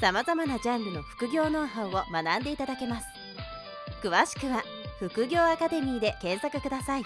さまざまなジャンルの副業ノウハウを学んでいただけます詳しくは副業アカデミーで検索ください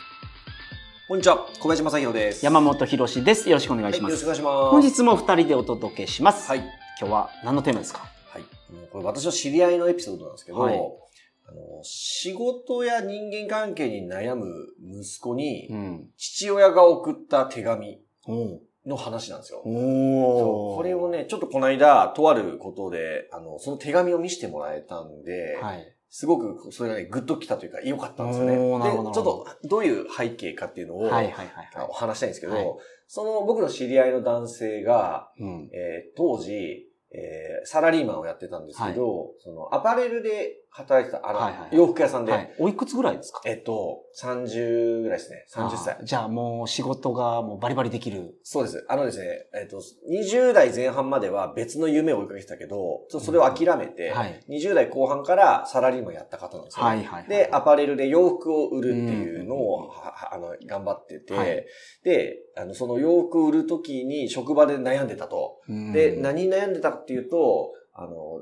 こんにちは、小林正宏です。山本博史です。よろしくお願いします。はいよろしくお願いします。本日も二人でお届けします。はい。今日は何のテーマですか？はい。もうこれ私の知り合いのエピソードなんですけど、はいあの仕事や人間関係に悩む息子に、ん。父親が送った手紙おの話なんですよ。おそうこれをね、ちょっとこの間、とあることで、あの、その手紙を見せてもらえたんで、はい。すごくそれがね、グッときたというか、良かったんですよね。で、ちょっと、どういう背景かっていうのを、はいはいはいはお話したいんですけど、はいその僕の知り合いの男性が、い。うん。えー当時、えーサラリーマンをやってたんですけど、そのアパレルで働いてた、あの、はいはい洋服屋さんで、はい。おいくつぐらいですか？えっと、30ぐらいですね。30歳あ。じゃあもう仕事がもうバリバリできる。そうです。あのですね、えっと、20代前半までは別の夢を追いかけてたけど、それを諦めて、はい20代後半からサラリーマンやった方なんですよ、はいはいはい。で、アパレルで洋服を売るっていうのうんを、ははあの、頑張ってて、はいで、あの、その洋服を売るときに職場で悩んでたと。うんで、何に悩んでたかっていうと、あの、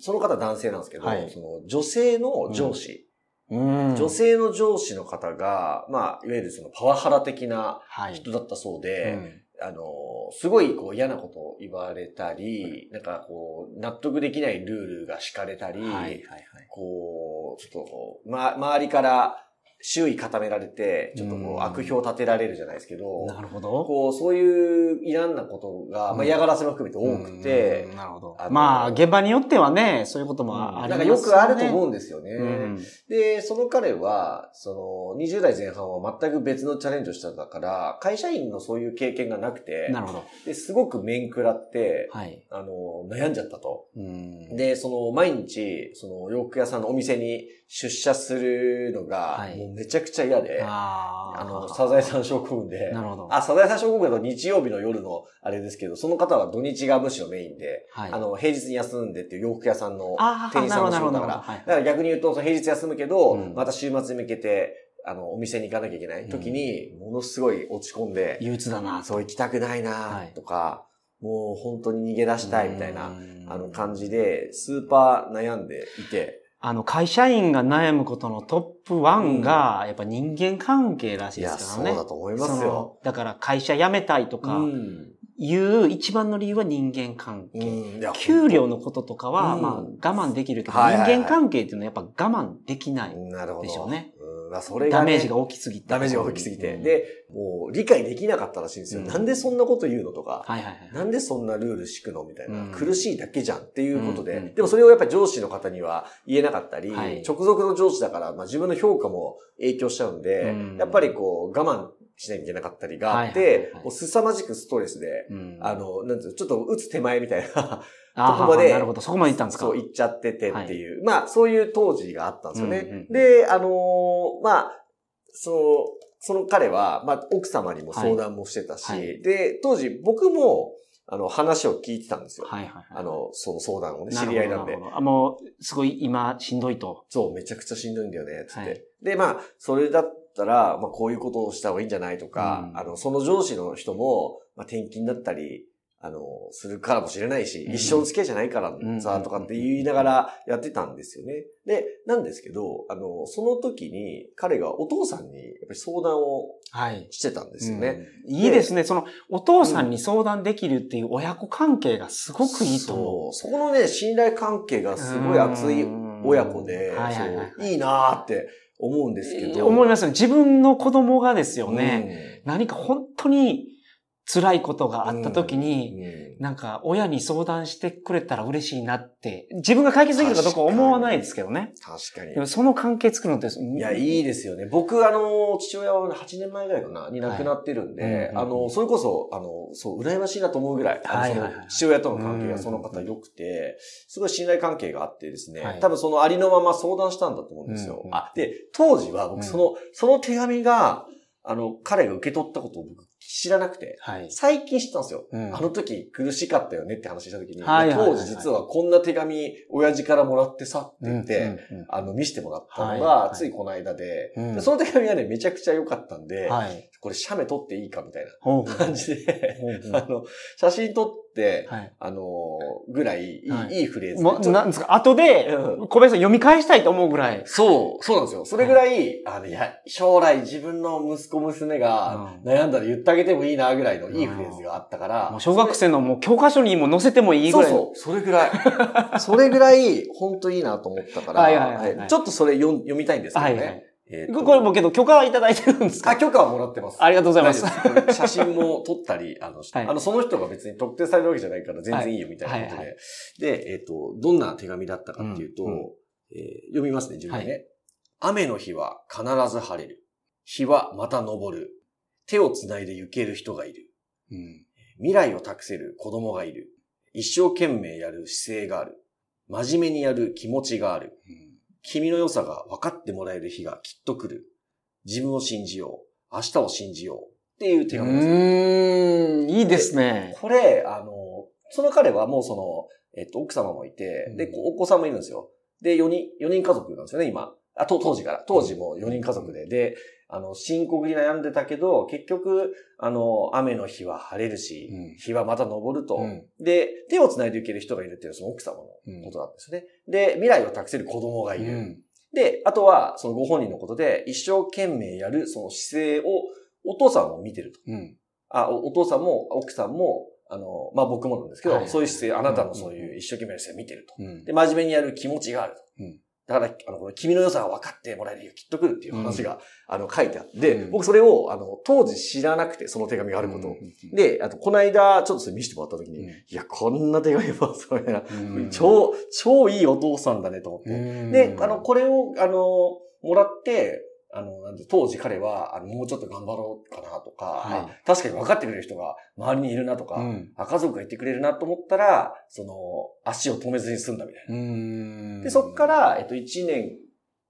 その方男性なんですけど、はいその女性の上司、うん。女性の上司の方が、まあ、いわゆるそのパワハラ的なはい。人だったそううで、んあの、すごいこう嫌なことを言われたり、なんかこう、納得できないルールが敷かれたり、はいはいはい。こう、ちょっとこう、ま、周りから周囲固められて、ちょっとこう悪評立てられるじゃないですけど、なるほど。こう、そういういらんなことが、まあ、うん嫌がらせも含めて多くてうん、なるほどまあ、現場によってはね、そういうこともありますなんかよくあると思ううんですよね。ん。で、その彼は、その、20代前半は全く別のチャレンジをしてたから、会社員のそういう経験がなくて、なるほど。で、すごく面食らって、はい。あの、悩んじゃったと。うん。で、その、毎日、その、洋服屋さんのお店に出社するのがは、いめちゃくちゃ嫌で、あの、サザエさん症候群で、なるほど。あ、サザエさん症候群だと日曜日の夜のあれですけど、その方は土日がむしろメインで、はい。あの、平日に休んでっていう洋服屋さんの店員さんの仕事だから、はい。だから逆に言うと、その平日休むけど、うん。また週末に向けて、あの、お店に行かなきゃいけない時に、ものすごい落ち込んで、憂鬱だな。そう行きたくないはない。とか、もう本当に逃げ出したいみたいな、うん。あの感じで、スーパー悩んでいて、あの、会社員が悩むことのトップ1が、やっぱ人間関係らしいでいや、すからね。そうだと思いますそよ。のだから会社辞めたいとかうん。いう一番の理由は人間関係。うんいや給料のこととかは、うんまあ我慢できるけど、人間関係っていうのはやっぱ我慢できない。なるほど。でしょうねうんまあそれが、ね、ダメージが大きすぎて。ダメージが大きすぎて。うん、で、もう理解できなかったらしいんですよ。うんなんでそんなこと言うのとか、はいはいはい。なんでそんなルール敷くのみたいな、うん苦しいだけじゃんっていうことで、でもそれをやっぱり上司の方には言えなかったり、はい直属の上司だから、まあ、自分の評価も影響しちゃうんで、うんやっぱりこう我慢しなきゃいけなかったりがあっはいはいはいはい、てもう凄まじくストレスで、うんあの、なんていうのちょっと打つ手前みたいなとこまでなるほど。そこまで行ったんですか？そう言っちゃっててっていう、まあそういう当時があったんですよね。うんうんうんで、あのーまあ、その、その彼は、まあ奥様にも相談もしてたし、はいはいで、当時僕も、あの、話を聞いてたんですよ。はいはいはい。あの、その相談をね、知り合いなんであ、もう、すごい今しんどいと。そう、めちゃくちゃしんどいんだよね、つって。はいで、まあ、それだったら、まあ、こういうことをした方がいいんじゃないとか、うんあの、その上司の人も、まあ、転勤だったり、あの、するからもしれないし、うん一生の付き合いじゃないからんさ、とかって言いながらやってたんですよね。で、なんですけど、あの、その時に彼がお父さんにやっぱり相談をはい。してたんですよね。うんいいですね。その、お父さんに相談できるっていう親子関係がすごくいいと思う。そう。そこのね、信頼関係がすごい熱い親子で、うんはいはいなーって思うんですけど。思いますよね。自分の子供がですよね、ね。何か本当に辛いことがあった時に、うん。なんか親に相談してくれたら嬉しいなって、自分が解決できるかどうか思わないですけどね。確かに。で。もその関係作るのって、いや、いいですよね。僕、あの、父親は8年前ぐらいかな、に亡くなってるんで、はい。あの、それこそ、あの、そう、羨ましいなと思うぐらい、いはい父親との関係がその方良くて、すごい信頼関係があってですね、はい。多分そのありのまま相談したんだと思うんですよ。うんうんあ、で、当時はうん僕、その、その手紙が、あの、彼が受け取ったことを僕知らなくて、はい。最近知ったんですよ。うん。あの時苦しかったよねって話した時に、はいはいはいはい。当時実はこんな手紙、親父からもらってさって言って、うんうんうん。あの、見せてもらったのはいが、はい。ついこの間で、うん。でその手紙がね、めちゃくちゃ良かったんで、はい。これ写メ撮っていいかみたいな感じで、ほうほう。あの、写真撮って、はい。あのーぐらいいい,、はいい、いフレーズでもう、ちょっとなんですか、後でうん、小林さん読み返したいと思うぐらい。そう、そうなんですよ。それぐらい、あの、いや、将来自分の息子娘がうん悩んだら言ってあげてもいいなぐらいのいいフレーズがあったから、もう小学生のもう教科書にも載せてもいいぐらい。そうそう、それぐらい。それぐらい、本当いいなと思ったから、はいはいはいはいちょっとそれ読みたいんですけどね。はいはい。えーとこれもけど許可はいただいてるんですあ、か許可はもらってます。ありがとうございます。す写真も撮ったり、あの、はいあの、その人が別に特定されるわけじゃないから全然いいよみたいなことで。はいはいで、えっ、と、どんな手紙だったかっていうと、うんうんえー読みますね、自分でね、は雨の日は必ず晴れる。日はまた昇る。手をつないで行ける人がいる。うん未来を託せる子供がいる。一生懸命やる姿勢がある。真面目にやる気持ちがある。君の良さが分かってもらえる日がきっと来る。自分を信じよう。明日を信じよう。っていう手う紙ですよ。ーん、いいですね。これ、あの、その彼はもうその、えっと、奥様もいてうん、で、お子さんもいるんですよ。で、4人、4人家族なんですよね、今。あ、と、当時から。当時も4人家族で。で、あの、深刻に悩んでたけど、結局、あの、雨の日は晴れるし、うん日はまた昇ると。うんで、手を繋いでいける人がいるっていうのはその奥様のことなんですよね。で、未来を託せる子供がいる。うんで、あとは、そのご本人のことで、一生懸命やるその姿勢を、お父さんも見てると。うんあ、おお父さんも奥さんも、あの、まあ、僕もなんですけど、はいそういう姿勢、あなたのそういう一生懸命な姿勢を見てると。うんで、真面目にやる気持ちがあると。うんだから、あの、この君の良さが分かってもらえる日がきっと来るっていう話が、あの、書いてあって、うん。僕それを、あの、当時知らなくて、その手紙があること。で、あと、この間、ちょっとそれ見せてもらった時に、うん。いや、こんな手紙も、そういうな、うん。超、超いいお父さんだねと思って。うん。で、あの、これを、あの、もらって、あの、なんで当時彼は、あの、もうちょっと頑張ろうかなとか、はい。あ確かに分かってくれる人が周りにいるなとか、うん。あ家族がいてくれるなと思ったら、その、足を止めずに済んだみたいな。うん。で、そっか、ら、えっと、1年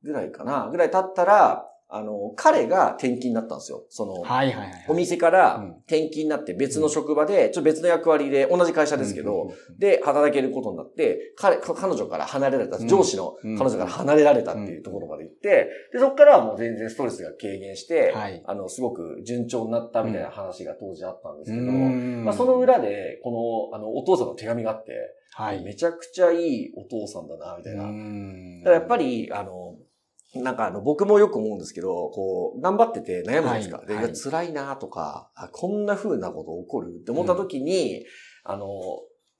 ぐらいかな、ぐらい経ったら、あの、彼が転勤になったんですよ。その、はいはいはい。お店からうん。転勤になって別の職場で、ちょっと別の役割で、同じ会社ですけど、うん、で、働けることになって、彼、彼女から離れられた、うん。上司の彼女から離れられたっていうところまで行って、で、そこからはもう全然ストレスが軽減して、はい。あの、すごく順調になったみたいな話が当時あったんですけど、うん。まあ、その裏で、この、あの、お父さんの手紙があって、はい。めちゃくちゃいいお父さんだな、みたいな。うん。だからやっぱり、あの、なんかあの、僕もよく思うんですけど、こう、頑張ってて悩むじゃないですか。で、はいはいいや辛いなとか、あこんな風なこと起こるって思った時に、あの、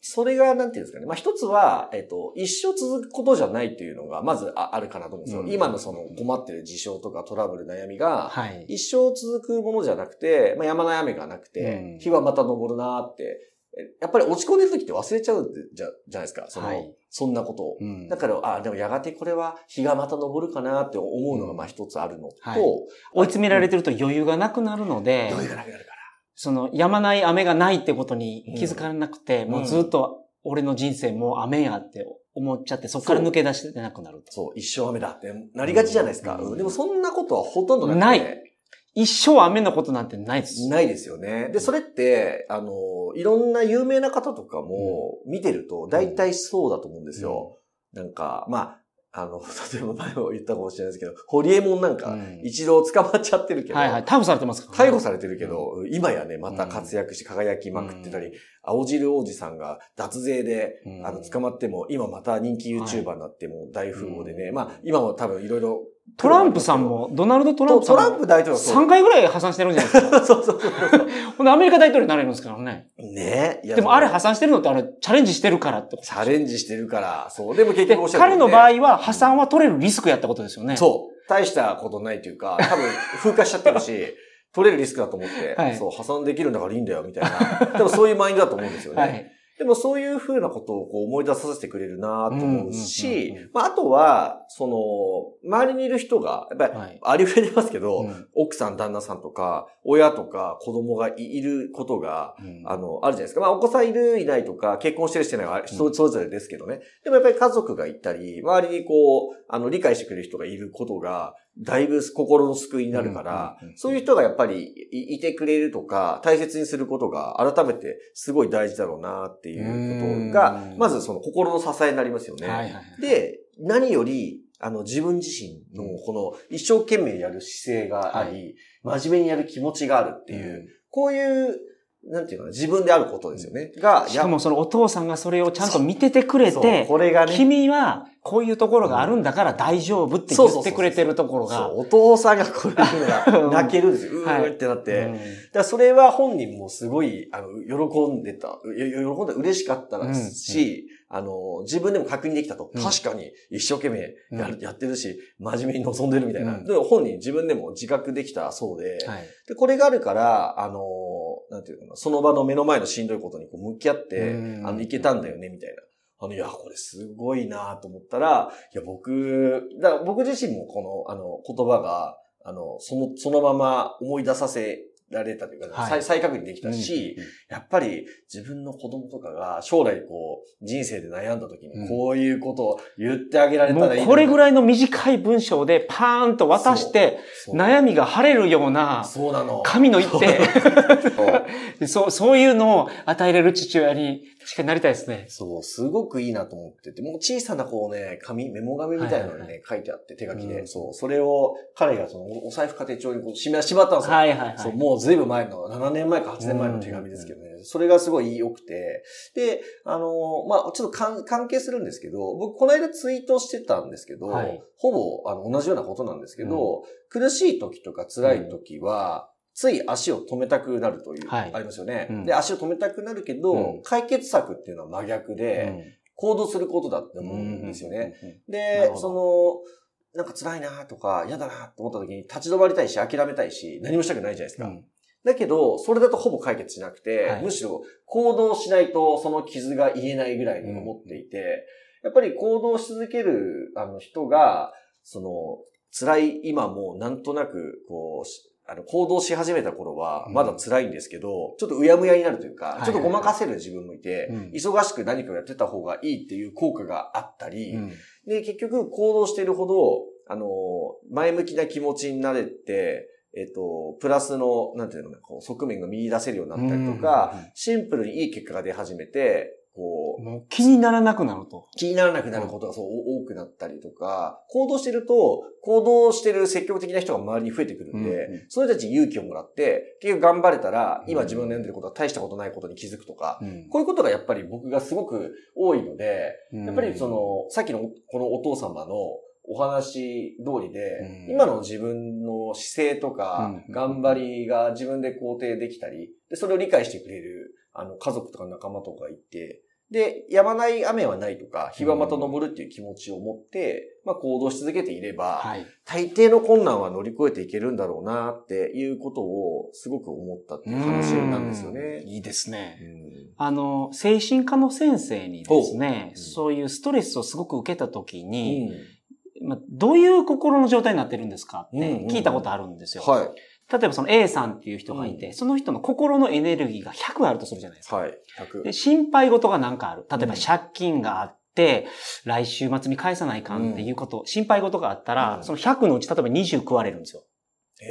それが、なんていうんですかね。まあ、一つは、えっと、一生続くことじゃないっていうのが、まずああるかなと思うんですよ。うん今のその困ってる事象とかトラブル、悩みが、はい。一生続くものじゃなくて、まあ、山の雨がなくて、うん日はまた昇るなって、えやっぱり落ち込んでる時って忘れちゃうじゃじゃないですか。その、はいそんなことを。うんだから、あ、でもやがてこれは日がまた昇るかなって思うのがまあ一つあるのと、はい追い詰められてると余裕がなくなるので、余裕がなくなるから。その、やまない雨がないってことに気づかなくて、うんもうずっと俺の人生もう雨やって思っちゃって、そこから抜け出してなくなると。そう、一生雨だってなりがちじゃないですか。うんうんでもそんなことはほとんどなくて。ない一生雨のことなんてないです。ないですよね。で、それって、あの、いろんな有名な方とかも見てると、大体そうだと思うんですよ。なんか、まあ、あの、例えば前も言ったかもしれないですけど、ホリエモンなんかうん、一度捕まっちゃってるけど、はいはい。逮捕されてますから、逮捕されてるけど、今やね、また活躍して輝きまくってたり、青汁王子さんが脱税で、うんあの、捕まっても、今また人気 YouTuber になっても大富豪でね、うんまあ、今も多分いろいろ。トランプさんも、ドナルド・トランプさんもトランプ大統領そう3回ぐらい破産してるんじゃないですか。そうそうそうそう。ほんでアメリカ大統領になれるんですからね。ねいやでもあれ破産してるのってあれチャレンジしてるからってことチャレンジしてるから、そう。でも結で局おっしゃるね彼の場合は破産は取れるリスクやったことですよね。そう。大したことないというか、多分、風化しちゃってるし、取れるリスクだと思って、はいそう、破産できるんだからいいんだよ、みたいな。でもそういうマインドだと思うんですよね。はい。でもそういう風なことをこう思い出させてくれるなと思うしうんうんうんうん、まああとは、その、周りにいる人が、やっぱり、はい。ありふれてますけど、うん奥さん、旦那さんとか、親とか子供がいることが、あの、あるじゃないですか。まあ、お子さんいる、いないとか、結婚してる、してないは、人それぞれですけどね。でもやっぱり家族がいたり、周りにこう、あの、理解してくれる人がいることが、だいぶ心の救いになるからそういう人がやっぱりいいてくれるとか、大切にすることが、改めてすごい大事だろうなっていうことがう、んまずその心の支えになりますよね。はいはいはい。で、何より、あの、自分自身のこの一生懸命やる姿勢があり、真面目にやる気持ちがあるっていう、こういう、なんていうのかな、自分であることですよね。が、しかもそのお父さんがそれをちゃんと見ててくれて、これがね、君はこういうところがあるんだから大丈夫って言ってくれてるところがお父さんがこれ言うのが泣けるんですよ。うはいーってなって。うんだそれは本人もすごい、あの、喜んでた。よ喜んで嬉しかったらし、あの、自分でも確認できたと。うん確かに一生懸命や,、ってるし、真面目に臨んでるみたいな。うんでも本人自分でも自覚できたそうで、はい。で、これがあるから、あの、なんていうのかな、その場の目の前のしんどいことにこう向き合って、うんあの、いけたんだよね、みたいな。あの、いや、これすごいなと思ったら、いや、僕、だから僕自身もこの、あの、言葉が、あの、その、そのまま思い出させられたというか、はい。再再確認できたし、やっぱり自分の子供とかが将来こう、人生で悩んだ時うん。にこういうことを言ってあげられもたらいいうこれぐいらいの短い文章でパーンと渡して、悩みが晴れるようなそうなの。神の一手。そう。そう、そういうのを与えれる父親に確かになりたいですね。そう、すごくいいなと思ってて、もう小さなこうね、紙、メモ紙みたいなのにね、はいはい書いてあって、手書きで、うんそう、それを彼がその、お財布家庭帳にこう、しま、ったんですよ。はいはいはい。そう、もうずいぶん前の、7年前か8年前の手紙ですけどね。それがすごい良くて。で、あの、まあ、ちょっと関関係するんですけど、僕、この間ツイートしてたんですけど、はいほぼ、あの、同じようなことなんですけど、苦しい時とか辛い時は、つい足を止めたくなるという、はい。ありますよね、うん。で、足を止めたくなるけど、うん。解決策っていうのは真逆で、行動することだって思うんですよね。。で、その、なんか辛いなとか、嫌だなと思った時に立ち止まりたいし、諦めたいし、何もしたくないじゃないですか。うん。だけど、それだとほぼ解決しなくて、はい。むしろ行動しないとその傷が癒えないぐらいに思っていて、やっぱり行動し続けるあの人が、その、辛い今もなんとなく、こうし、あの、行動し始めた頃は、うん。まだ辛いんですけど、ちょっとうやむやになるというか、ちょっとごまかせる自分もいて、うん。忙しく何かをやってた方がいいっていう効果があったり、うん。で、結局行動しているほど、あの、前向きな気持ちになれて、えっ、と、プラスの、なんていうのかな、こう、側面が見出せるようになったりとか、シンプルにいい結果が出始めて、こう、もう気にならなくなると。気にならなくなることがそう多くなったりとか、行動してると、行動してる積極的な人が周りに増えてくるんで、うんうん。その人たちに勇気をもらって、結局頑張れたら、今うん。自分の悩んでることは大したことないことに気づくとか、うん。こういうことがやっぱり僕がすごく多いので、やっぱりその、さっきのこのお父様のお話通りで、うん。今の自分の姿勢とかうん。頑張りが自分で肯定できたり、で、それを理解してくれる、あの、家族とか仲間とかいて、で、止まない雨はないとか、日はまた昇るっていう気持ちを持って、まあ行動し続けていれば、はい。大抵の困難は乗り越えていけるんだろうなっていうことをすごく思ったっていう話なんですようんね。いいですね。うんあの、精神科の先生にですね、ほううんそういうストレスをすごく受けたときに、うんまあ、どういう心の状態になってるんですかってうんうんうん聞いたことあるんですよ。はい。例えばその A さんっていう人がいて、うんその人の心のエネルギーが100あるとするじゃないですか。はい。100で心配事がなんかある。例えばうん借金があって、来週末に返さないかんっていうこと、心配事があったら、うんその100のうち例えば20食われるんですよ。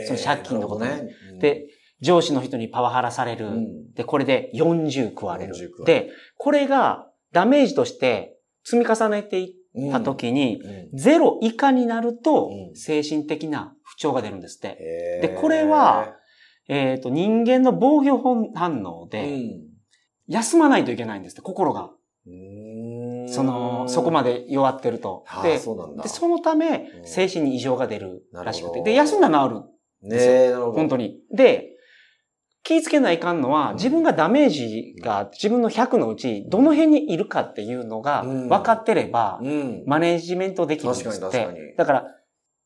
その借金のことね。で、上司の人にパワハラされる。うん、で、これで40食われる40食わ。れるで、これがダメージとして積み重ねていっうんた時に、うんゼロ以下になるとう、ん精神的な不調が出るんですって。でこれは、えっ、と、人間の防御反応うで、ん休まないといけないんですって、心が。その、そこまで弱ってると。はあで、そ。でそのためう、ん精神に異常が出るらしくて。で、休んだら治る。ねえ、なるほど。本当に。で、気ぃつけないかんのは、うん自分がダメージが自分の100のうち、どの辺にいるかっていうのがうん分かってれば、うん。マネージメントできるんですって。確かに確かにだから、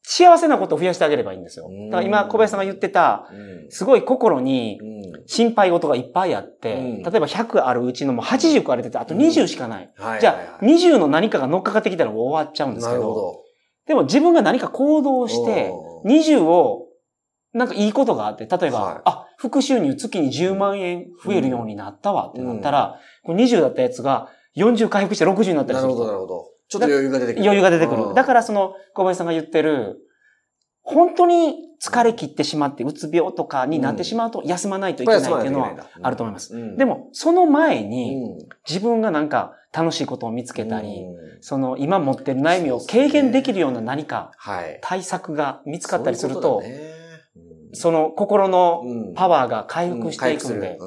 幸せなことを増やしてあげればいいんですよ。だから今、小林さんが言ってた、うん。すごい心にうん。心配事がいっぱいあって、うん。例えば100あるうちのもう80個あれてて、あと20しかない。はいじゃあ、はい。はい20の何かが乗っかかってきたら終わっちゃうんですなけど。でも自分が何か行動して、うん20を、なんかいいことがあって、例えば、はい。あ、副収入月に10万円増えるようになったわってなったら、これ20だったやつが40回復して60になったりするなるほど、なるほど。ちょっと余裕が出てくる。余裕が出てくる。うん。だからその小林さんが言ってる、本当に疲れ切ってしまって、うつ病とかになってしまうと休まないといけないっていうのはあると思います。うん。で、も、その前うにん。自分がなんか楽しいことを見つけたり、うん。その今持ってる悩みを軽減できるような何かはい。対策が見つかったりすると、その心のうん。パワーが回復していくんで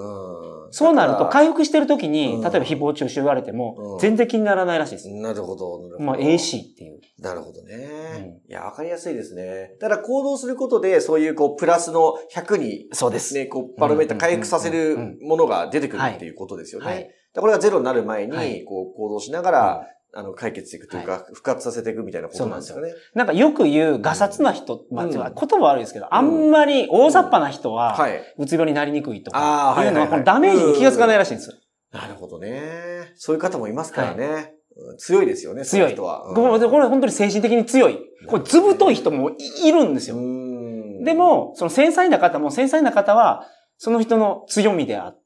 そうなると回復してる時に、うん例えば誹謗中傷言われてもうん、全然気にならないらしいです。らなるほど。まあ、AC っていう。なるほどね。うんいや、わかりやすいですね。ただ行動することで、そういう、こう、プラスの100に、そうです。ね、こう、パラメータ回復させるものが出てくるっていうことですよね。はい。でこれがゼロになる前に、はいこう、行動しながら、あの、解決していくというか、復活させていくみたいなことなんですよね。なんかよく言う、ガサツな人、まあ、うん言葉悪いですけど、あんまり大雑把な人は、はい。うつ病になりにくいとか、いうのは、このダメージに気がつかないらしいんですよ。なるほどね。そういう方もいますからね。うん強いですよね、そう強い。人は。うんこれこれ本当に精神的に強い。これ図太い人もいいるんですよ。うんで、も、その繊細な方も、繊細な方は、その人の強みであって、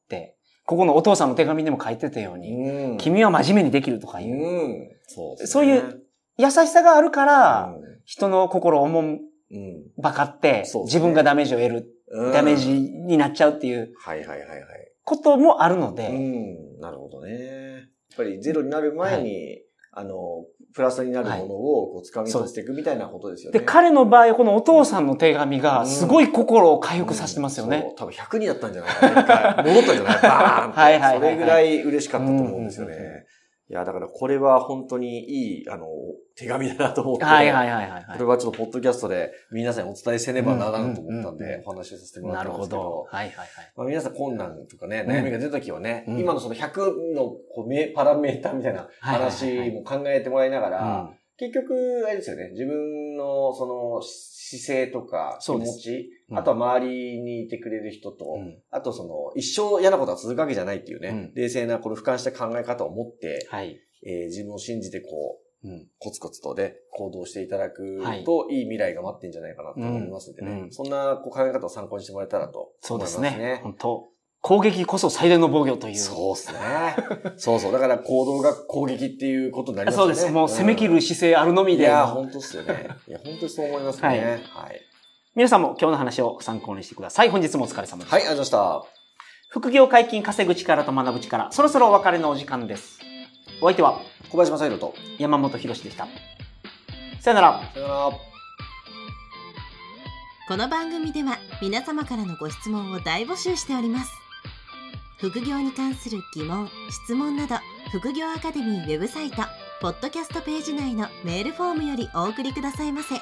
ここのお父さんの手紙でも書いてたように、うん。君は真面目にできるとかいう、うん。そうねそういう優しさがあるから、う人の心をおもんん。ばかって、ね自分がダメージを得る、うんダメージになっちゃうっていうはいはいはいはい。こともあるので、うん。なるほどね。やっぱりゼロになる前に、あの、プラスになるものをこう掴み取っていくみたいなことですよね。で、彼の場合、このお父さんの手紙が、すごい心を回復させてますよね。そう多分100になったんじゃないかな。戻ったんじゃないバーンと。はいはいはいはいそれぐらい嬉しかったと思うんですよね。うんうんうんいや、だからこれは本当にいい、あの、手紙だなと思って。はいはいはいはいはいこれはちょっとポッドキャストで皆さんにお伝えせねばならんと思ったんで、お話をさせてもらなるったんですけどほど。。はいはいはい。まあ、皆さん困難とかね、うん悩みが出た時はね、うん今のその100のこうメパラメーターみたいな話も考えてもらいながら、結局、あれですよね、自分のその姿勢とか気そうです持ち、うんあとは周りにいてくれる人と、うんあとその一生嫌なことが続くわけじゃないっていうね、うん冷静なこの俯瞰した考え方を持って、はい。えー自分を信じてこう、うん。コツコツとで行動していただくはいと、いい未来が待ってんじゃないかなと思いますんでね。そんなこう考え方を参考にしてもらえたらとそうで思いますすね。ね。本当攻撃こそ最大の防御という。そうっすね。そうそう。だから行動が攻撃っていうことになりますよね。そうです。もう攻め切るし姿勢あるのみで。いや、本当っすよね。いや、本当にそう思いますね。はいはい。皆さんも今日の話を参考にしてください。本日もお疲れ様でした。はい、ありがとうございました。副業解禁稼ぐ力と学ぶ力。そろそろお別れのお時間です。お相手は小林正宏と。山本博史でした。さよなら。さよなら。この番組では皆様からのご質問を大募集しております副業に関する疑問・質問など副業アカデミーウェブサイトポッドキャストページ内のメールフォームよりお送りくださいませ。